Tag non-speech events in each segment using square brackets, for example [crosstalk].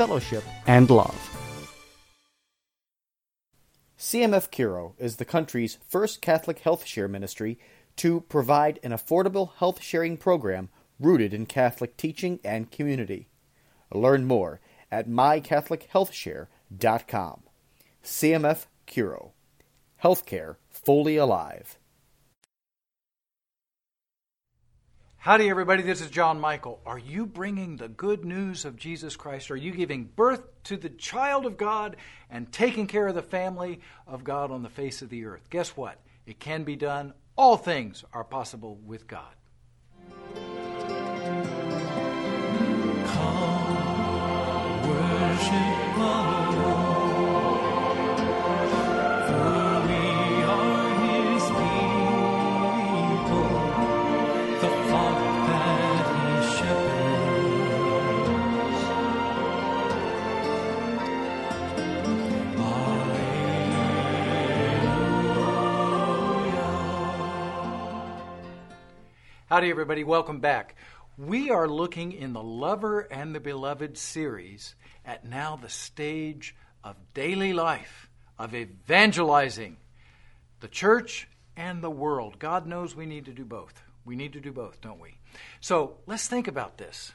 fellowship, and love. CMF Curo is the country's first Catholic health share ministry to provide an affordable health sharing program rooted in Catholic teaching and community. Learn more at mycatholichealthshare.com. CMF Curo. Healthcare fully alive. Howdy, everybody. This is John Michael. Are you bringing the good news of Jesus Christ? Are you giving birth to the child of God and taking care of the family of God on the face of the earth? Guess what? It can be done. All things are possible with God. Come, worship the Howdy, everybody. Welcome back. We are looking in the Lover and the Beloved series at now the stage of daily life, of evangelizing the church and the world. God knows we need to do both. We need to do both, don't we? So let's think about this.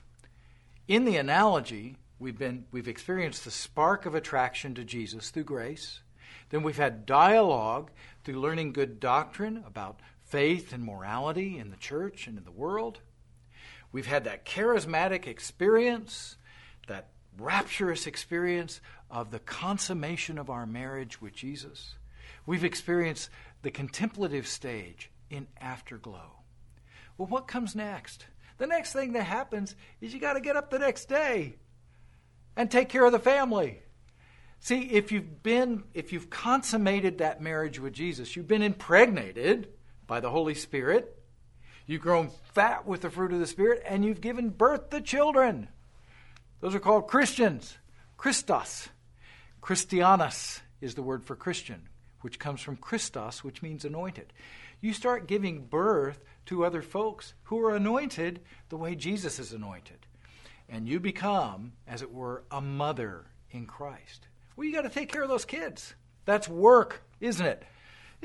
In the analogy, we've been we've experienced the spark of attraction to Jesus through grace. Then we've had dialogue through learning good doctrine about faith and morality in the church and in the world. We've had that charismatic experience, that rapturous experience of the consummation of our marriage with Jesus. We've experienced the contemplative stage in afterglow. Well, what comes next? The next thing that happens is you got to get up the next day and take care of the family. See, if you've been if you've consummated that marriage with Jesus, you've been impregnated by the Holy Spirit, you've grown fat with the fruit of the Spirit, and you've given birth to children. Those are called Christians. Christos. Christianus is the word for Christian, which comes from Christos, which means anointed. You start giving birth to other folks who are anointed the way Jesus is anointed. And you become, as it were, a mother in Christ. Well, you got to take care of those kids. That's work, isn't it?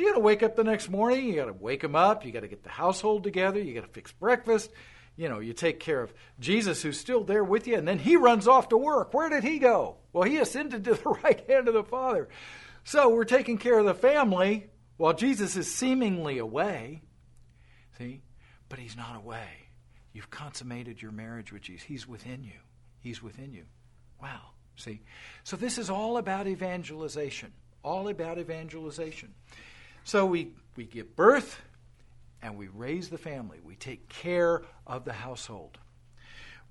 You got to wake up the next morning. You got to wake them up. You got to get the household together. You got to fix breakfast. You know, you take care of Jesus, who's still there with you, and then he runs off to work. Where did he go? Well, he ascended to the [laughs] right hand of the Father. So we're taking care of the family while Jesus is seemingly away. See? But he's not away. You've consummated your marriage with Jesus. He's within you. He's within you. Wow. See? So this is all about evangelization. All about evangelization. So we, we give birth and we raise the family. We take care of the household.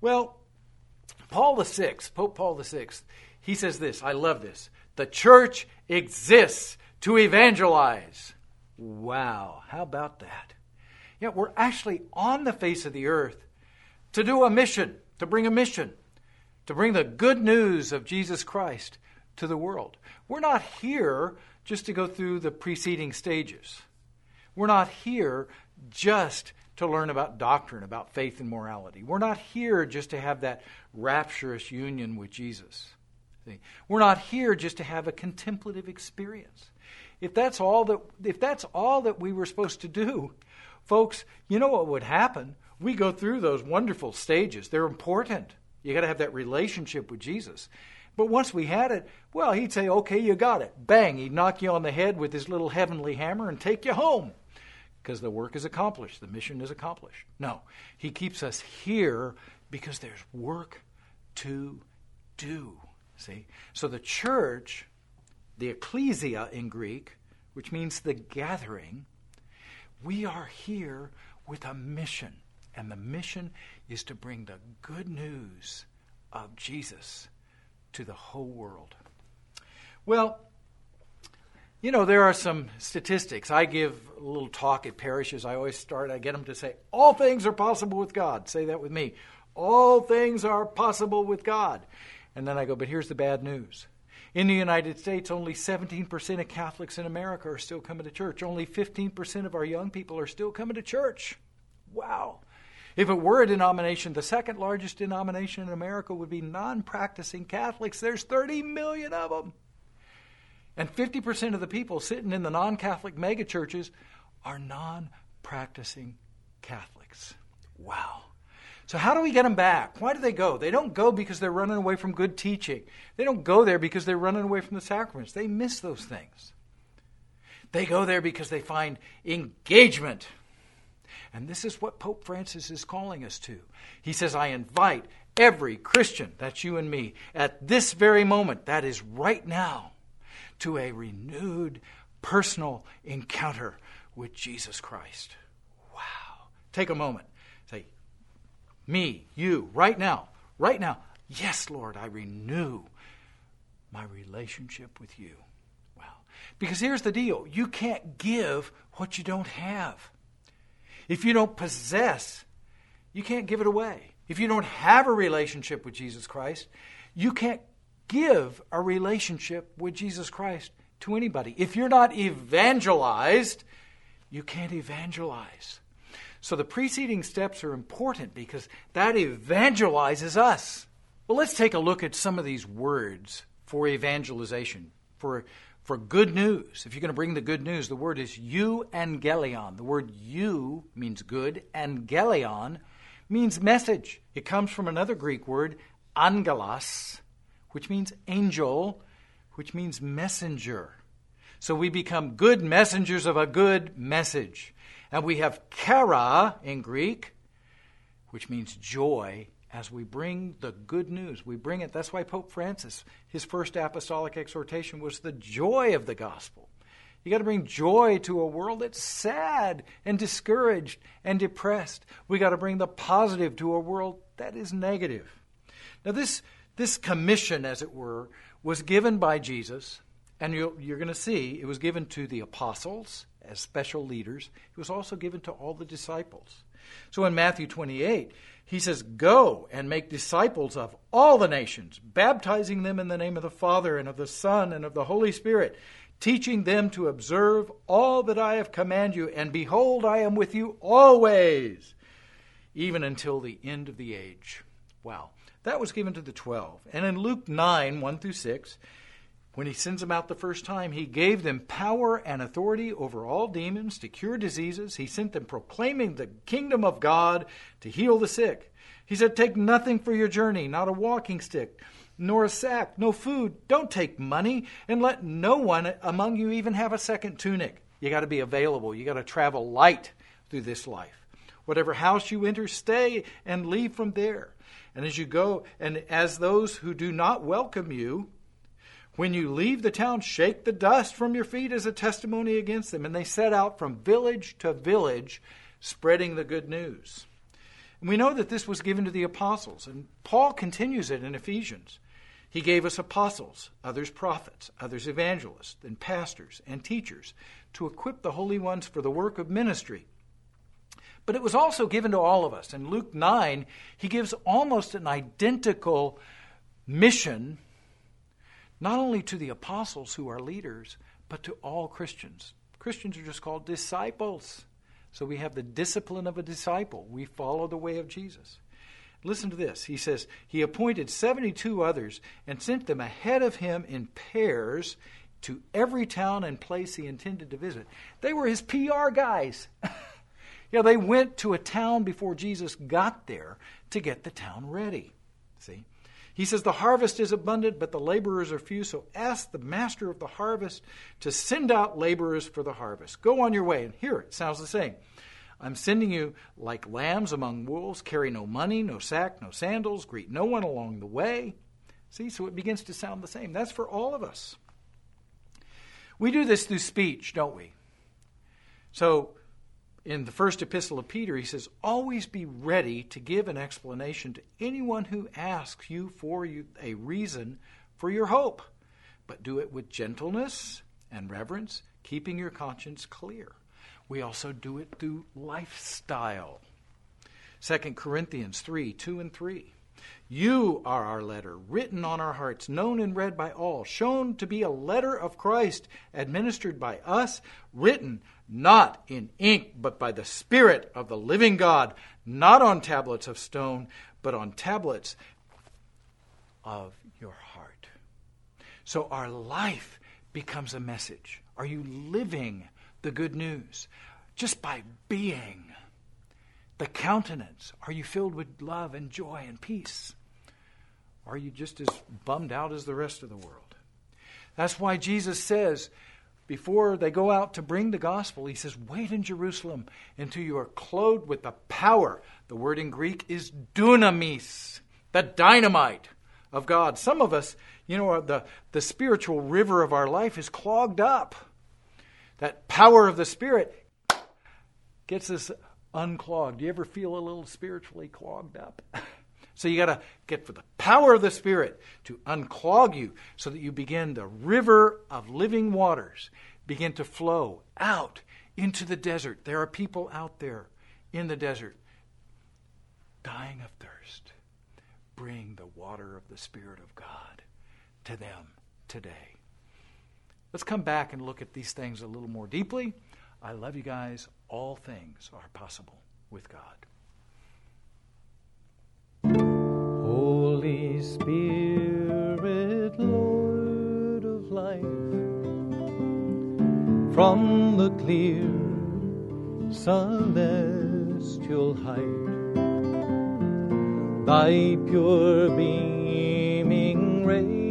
Well, Paul VI, Pope Paul VI, he says this. I love this. The church exists to evangelize. Wow, how about that? Yeah, we're actually on the face of the earth to do a mission, to bring a mission, to bring the good news of Jesus Christ to the world. We're not here just to go through the preceding stages. We're not here just to learn about doctrine, about faith and morality. We're not here just to have that rapturous union with Jesus. See? We're not here just to have a contemplative experience. If that's all that if that's all that we were supposed to do, folks, you know what would happen? We go through those wonderful stages. They're important. You got to have that relationship with Jesus. But once we had it, well, he'd say, okay, you got it. Bang, he'd knock you on the head with his little heavenly hammer and take you home because the work is accomplished, the mission is accomplished. No, he keeps us here because there's work to do. See? So the church, the ecclesia in Greek, which means the gathering, we are here with a mission. And the mission is to bring the good news of Jesus to the whole world. Well, you know, there are some statistics. I give a little talk at parishes. I always start, I get them to say, All things are possible with God. Say that with me. All things are possible with God. And then I go, But here's the bad news. In the United States, only 17% of Catholics in America are still coming to church. Only 15% of our young people are still coming to church. Wow. If it were a denomination, the second largest denomination in America would be non practicing Catholics. There's 30 million of them. And 50% of the people sitting in the non Catholic megachurches are non practicing Catholics. Wow. So, how do we get them back? Why do they go? They don't go because they're running away from good teaching. They don't go there because they're running away from the sacraments. They miss those things. They go there because they find engagement. And this is what Pope Francis is calling us to. He says, I invite every Christian, that's you and me, at this very moment, that is right now, to a renewed personal encounter with Jesus Christ. Wow. Take a moment. Say, me, you, right now, right now. Yes, Lord, I renew my relationship with you. Wow. Because here's the deal you can't give what you don't have. If you don't possess, you can't give it away. If you don't have a relationship with Jesus Christ, you can't give a relationship with Jesus Christ to anybody. If you're not evangelized, you can't evangelize. So the preceding steps are important because that evangelizes us. Well, let's take a look at some of these words for evangelization, for, for good news. If you're going to bring the good news, the word is euangelion. The word you means good, and angelion means message. It comes from another Greek word, angelos, which means angel, which means messenger. So we become good messengers of a good message. And we have chara in Greek, which means joy, as we bring the good news. We bring it. That's why Pope Francis, his first apostolic exhortation was the joy of the gospel. You got to bring joy to a world that's sad and discouraged and depressed. We got to bring the positive to a world that is negative. Now, this this commission, as it were, was given by Jesus, and you're, you're going to see it was given to the apostles as special leaders. It was also given to all the disciples. So in Matthew 28, he says, Go and make disciples of all the nations, baptizing them in the name of the Father and of the Son and of the Holy Spirit, teaching them to observe all that I have commanded you. And behold, I am with you always, even until the end of the age. Wow. That was given to the 12. And in Luke 9, 1 through 6, when he sends them out the first time, he gave them power and authority over all demons to cure diseases. He sent them proclaiming the kingdom of God to heal the sick. He said, Take nothing for your journey, not a walking stick, nor a sack, no food. Don't take money, and let no one among you even have a second tunic. You got to be available. You got to travel light through this life. Whatever house you enter, stay and leave from there. And as you go, and as those who do not welcome you, when you leave the town, shake the dust from your feet as a testimony against them. And they set out from village to village, spreading the good news. And we know that this was given to the apostles, and Paul continues it in Ephesians. He gave us apostles, others prophets, others evangelists, and pastors and teachers to equip the holy ones for the work of ministry but it was also given to all of us. In Luke 9, he gives almost an identical mission, not only to the apostles who are leaders, but to all Christians. Christians are just called disciples. So we have the discipline of a disciple. We follow the way of Jesus. Listen to this. He says, He appointed 72 others and sent them ahead of him in pairs to every town and place he intended to visit. They were his PR guys. [laughs] Yeah, they went to a town before Jesus got there to get the town ready. See? He says, The harvest is abundant, but the laborers are few. So ask the master of the harvest to send out laborers for the harvest. Go on your way. And here it sounds the same. I'm sending you like lambs among wolves. Carry no money, no sack, no sandals. Greet no one along the way. See, so it begins to sound the same. That's for all of us. We do this through speech, don't we? So in the first epistle of Peter, he says, Always be ready to give an explanation to anyone who asks you for you, a reason for your hope, but do it with gentleness and reverence, keeping your conscience clear. We also do it through lifestyle. 2 Corinthians 3 2 and 3. You are our letter, written on our hearts, known and read by all, shown to be a letter of Christ, administered by us, written not in ink, but by the Spirit of the living God, not on tablets of stone, but on tablets of your heart. So our life becomes a message. Are you living the good news just by being? The countenance. Are you filled with love and joy and peace? Are you just as bummed out as the rest of the world? That's why Jesus says, before they go out to bring the gospel, he says, Wait in Jerusalem until you are clothed with the power. The word in Greek is dunamis, the dynamite of God. Some of us, you know, the, the spiritual river of our life is clogged up. That power of the Spirit gets us unclogged. Do you ever feel a little spiritually clogged up? [laughs] so you got to get for the power of the Spirit to unclog you so that you begin the river of living waters begin to flow out into the desert. There are people out there in the desert dying of thirst. Bring the water of the Spirit of God to them today. Let's come back and look at these things a little more deeply. I love you guys. All things are possible with God. Holy Spirit, Lord of life, from the clear celestial height, thy pure beaming radiance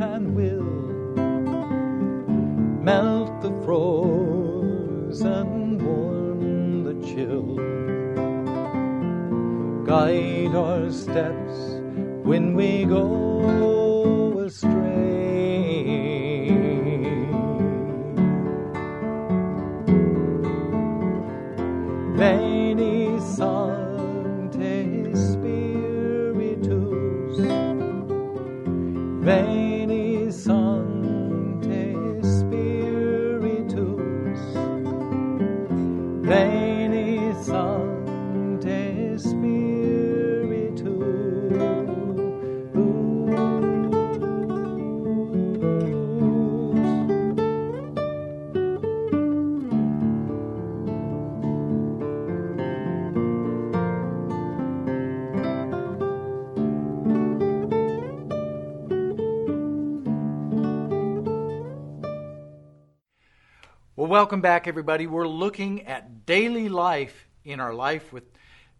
and will. Melt the frozen, warm the chill. Guide our steps when we go Well, welcome back, everybody. We're looking at daily life in our life with,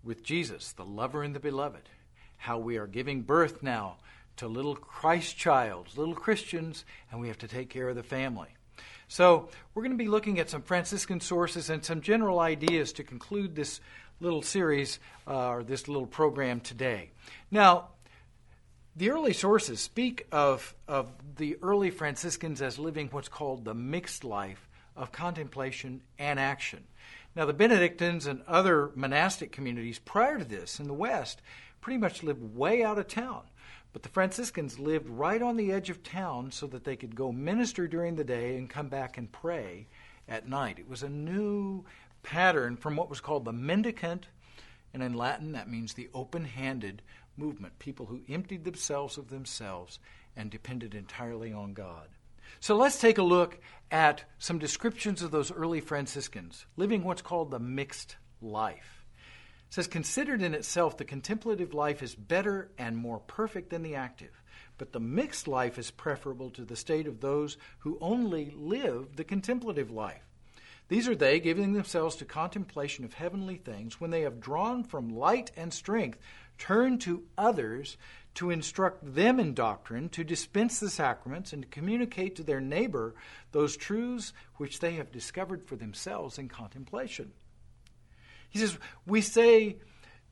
with Jesus, the lover and the beloved. How we are giving birth now to little Christ childs, little Christians, and we have to take care of the family. So, we're going to be looking at some Franciscan sources and some general ideas to conclude this little series uh, or this little program today. Now, the early sources speak of, of the early Franciscans as living what's called the mixed life of contemplation and action. Now, the Benedictines and other monastic communities prior to this in the West pretty much lived way out of town. But the Franciscans lived right on the edge of town so that they could go minister during the day and come back and pray at night. It was a new pattern from what was called the mendicant, and in Latin that means the open handed movement, people who emptied themselves of themselves and depended entirely on God. So let's take a look at some descriptions of those early Franciscans living what's called the mixed life. It says, considered in itself, the contemplative life is better and more perfect than the active, but the mixed life is preferable to the state of those who only live the contemplative life. These are they giving themselves to contemplation of heavenly things when they have drawn from light and strength, turn to others to instruct them in doctrine, to dispense the sacraments, and to communicate to their neighbor those truths which they have discovered for themselves in contemplation. He says, We say,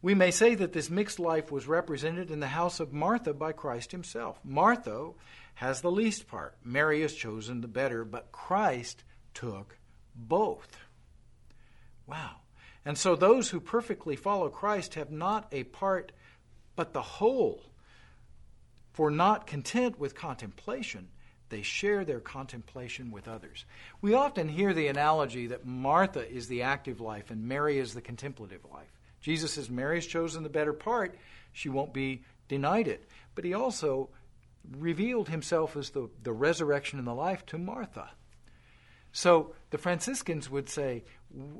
we may say that this mixed life was represented in the house of Martha by Christ himself. Martha has the least part. Mary has chosen the better, but Christ took both. Wow. And so those who perfectly follow Christ have not a part, but the whole. For not content with contemplation, they share their contemplation with others. We often hear the analogy that Martha is the active life and Mary is the contemplative life. Jesus says Mary's chosen the better part, she won't be denied it. But he also revealed himself as the, the resurrection and the life to Martha. So the Franciscans would say,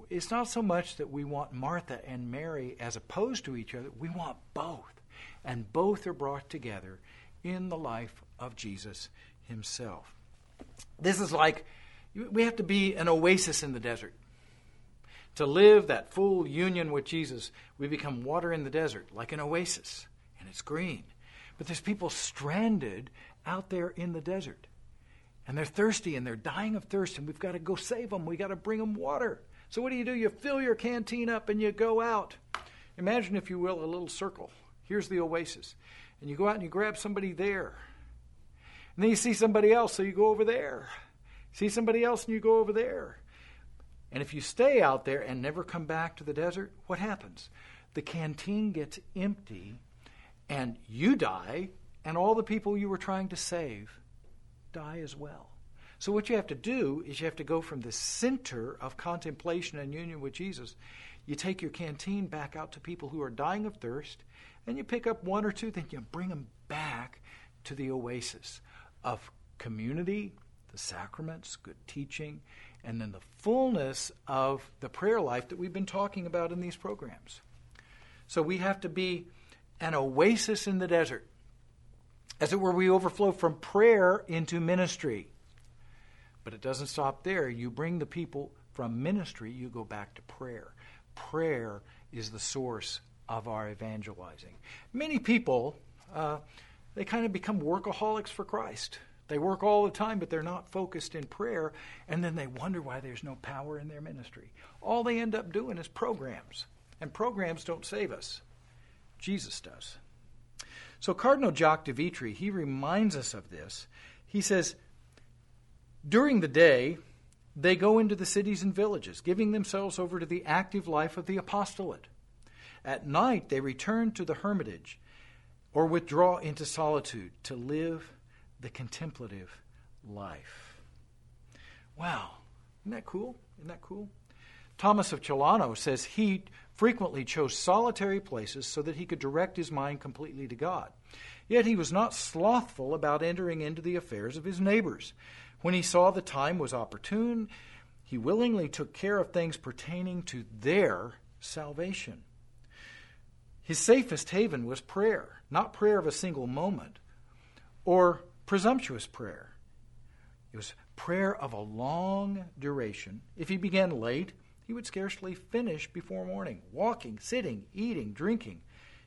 it's not so much that we want Martha and Mary as opposed to each other, we want both. And both are brought together in the life of Jesus himself. This is like we have to be an oasis in the desert. To live that full union with Jesus, we become water in the desert, like an oasis, and it's green. But there's people stranded out there in the desert and they're thirsty and they're dying of thirst, and we've got to go save them. We've got to bring them water. So, what do you do? You fill your canteen up and you go out. Imagine, if you will, a little circle. Here's the oasis. And you go out and you grab somebody there. And then you see somebody else, so you go over there. See somebody else, and you go over there. And if you stay out there and never come back to the desert, what happens? The canteen gets empty, and you die, and all the people you were trying to save die as well. So, what you have to do is you have to go from the center of contemplation and union with Jesus. You take your canteen back out to people who are dying of thirst, and you pick up one or two, then you bring them back to the oasis of community, the sacraments, good teaching, and then the fullness of the prayer life that we've been talking about in these programs. So, we have to be an oasis in the desert. As it were, we overflow from prayer into ministry. But it doesn't stop there. You bring the people from ministry, you go back to prayer. Prayer is the source of our evangelizing. Many people, uh, they kind of become workaholics for Christ. They work all the time, but they're not focused in prayer, and then they wonder why there's no power in their ministry. All they end up doing is programs, and programs don't save us. Jesus does. So Cardinal Jacques de Vitry, he reminds us of this. He says, during the day, they go into the cities and villages, giving themselves over to the active life of the apostolate. At night, they return to the hermitage or withdraw into solitude to live the contemplative life. Wow, isn't that cool? Isn't that cool? Thomas of Celano says he frequently chose solitary places so that he could direct his mind completely to God. Yet he was not slothful about entering into the affairs of his neighbors. When he saw the time was opportune, he willingly took care of things pertaining to their salvation. His safest haven was prayer, not prayer of a single moment or presumptuous prayer. It was prayer of a long duration. If he began late, he would scarcely finish before morning, walking, sitting, eating, drinking.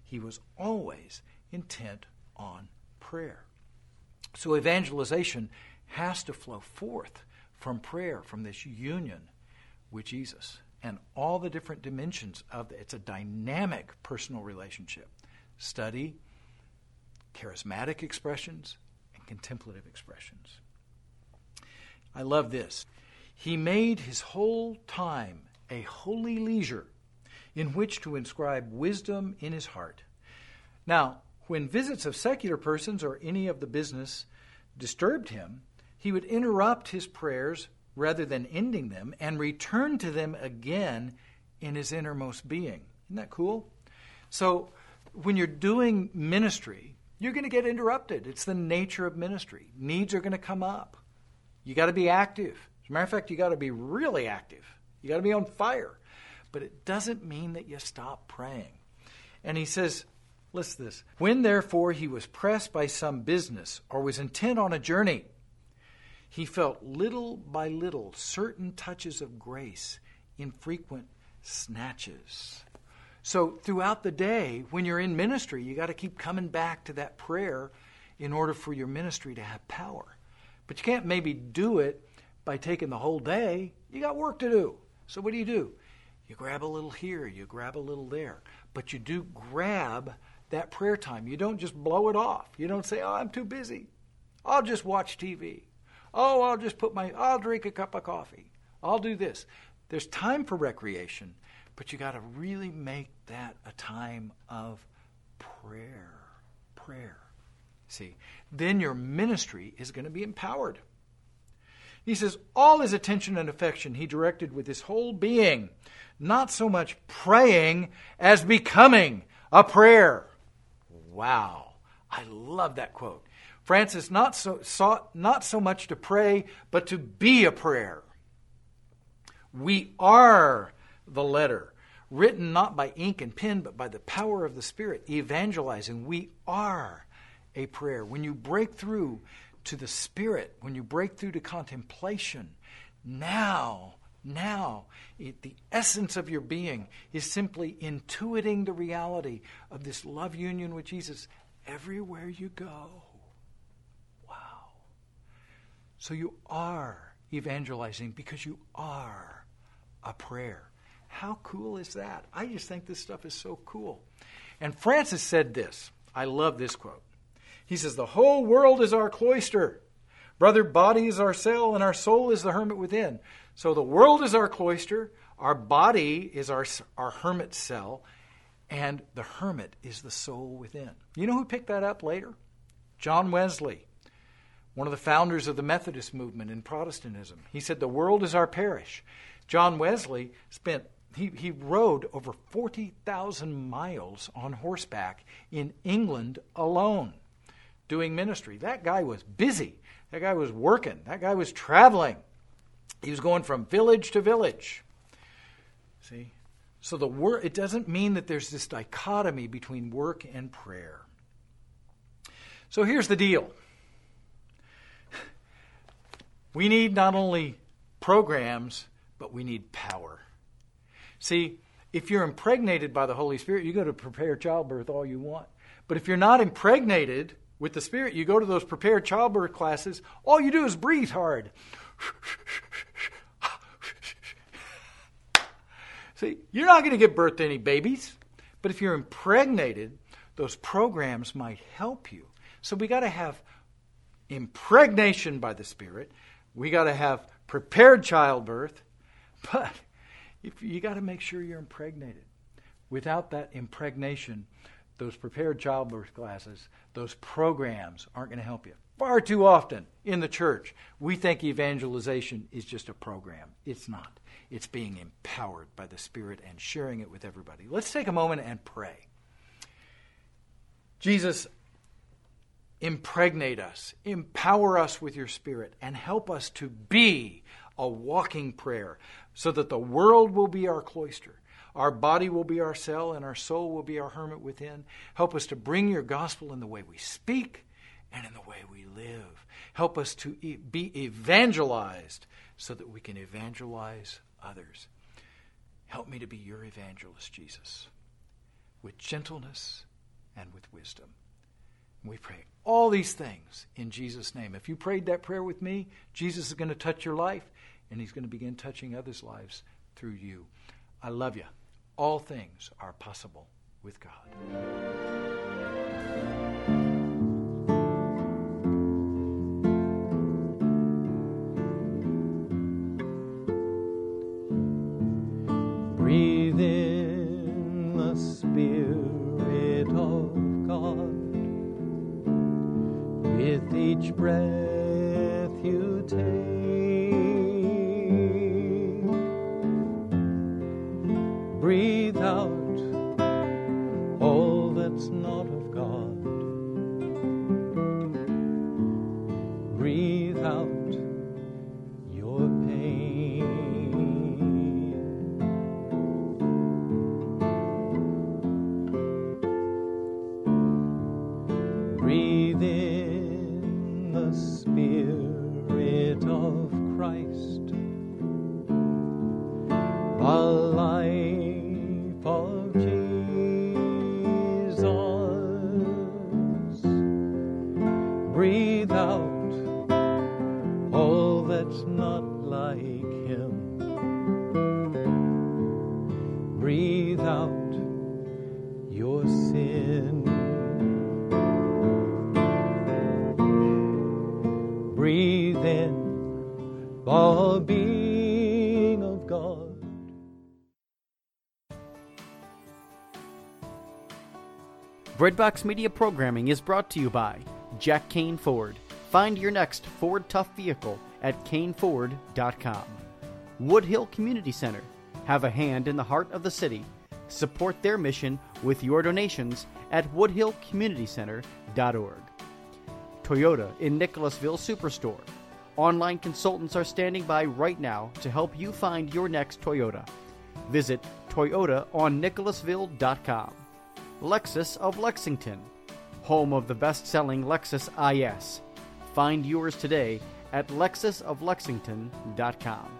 He was always intent on prayer. So evangelization has to flow forth from prayer, from this union with Jesus. and all the different dimensions of it. It's a dynamic personal relationship. Study charismatic expressions and contemplative expressions. I love this. He made his whole time a holy leisure in which to inscribe wisdom in his heart. Now, when visits of secular persons or any of the business disturbed him, he would interrupt his prayers rather than ending them and return to them again in his innermost being. Isn't that cool? So, when you're doing ministry, you're going to get interrupted. It's the nature of ministry. Needs are going to come up. You got to be active. As a matter of fact, you got to be really active. You got to be on fire. But it doesn't mean that you stop praying. And he says, listen to this. When therefore he was pressed by some business or was intent on a journey, he felt little by little certain touches of grace in frequent snatches. So, throughout the day, when you're in ministry, you got to keep coming back to that prayer in order for your ministry to have power. But you can't maybe do it by taking the whole day. You got work to do. So, what do you do? You grab a little here, you grab a little there. But you do grab that prayer time. You don't just blow it off. You don't say, oh, I'm too busy. I'll just watch TV. Oh, I'll just put my, I'll drink a cup of coffee. I'll do this. There's time for recreation, but you got to really make that a time of prayer. Prayer. See, then your ministry is going to be empowered. He says, all his attention and affection he directed with his whole being, not so much praying as becoming a prayer. Wow. I love that quote. Francis not so, sought not so much to pray, but to be a prayer. We are the letter, written not by ink and pen, but by the power of the Spirit, evangelizing. We are a prayer. When you break through to the Spirit, when you break through to contemplation, now, now, it, the essence of your being is simply intuiting the reality of this love union with Jesus everywhere you go. So you are evangelizing because you are a prayer. How cool is that? I just think this stuff is so cool. And Francis said this. I love this quote. He says, The whole world is our cloister. Brother, body is our cell, and our soul is the hermit within. So the world is our cloister, our body is our, our hermit cell, and the hermit is the soul within. You know who picked that up later? John Wesley one of the founders of the Methodist movement in Protestantism. He said, The world is our parish. John Wesley spent he, he rode over 40,000 miles on horseback in England alone doing ministry. That guy was busy. That guy was working. That guy was traveling. He was going from village to village. See? So the work it doesn't mean that there's this dichotomy between work and prayer. So here's the deal. We need not only programs, but we need power. See, if you're impregnated by the Holy Spirit, you go to prepare childbirth all you want. But if you're not impregnated with the Spirit, you go to those prepared childbirth classes, all you do is breathe hard. [laughs] See, you're not going to give birth to any babies. But if you're impregnated, those programs might help you. So we got to have impregnation by the Spirit we got to have prepared childbirth, [laughs] but if you got to make sure you're impregnated. Without that impregnation, those prepared childbirth classes, those programs aren't going to help you. Far too often in the church, we think evangelization is just a program. It's not. It's being empowered by the Spirit and sharing it with everybody. Let's take a moment and pray. Jesus, impregnate us, empower us with your Spirit, and help us to be a walking prayer so that the world will be our cloister. Our body will be our cell, and our soul will be our hermit within. Help us to bring your gospel in the way we speak and in the way we live. Help us to be evangelized so that we can evangelize others. Help me to be your evangelist, Jesus, with gentleness and with wisdom. We pray all these things in Jesus' name. If you prayed that prayer with me, Jesus is going to touch your life and he's going to begin touching others' lives through you. I love you. All things are possible with God. With In the being of God. Breadbox Media programming is brought to you by Jack Kain Ford. Find your next Ford Tough vehicle at kainford.com. Woodhill Community Center. Have a hand in the heart of the city. Support their mission with your donations at woodhillcommunitycenter.org. Toyota on Nicholasville Superstore. Online consultants are standing by right now to help you find your next Toyota. Visit toyotaonnicholasville.com. Lexus of Lexington, home of the best selling Lexus IS. Find yours today at lexusoflexington.com.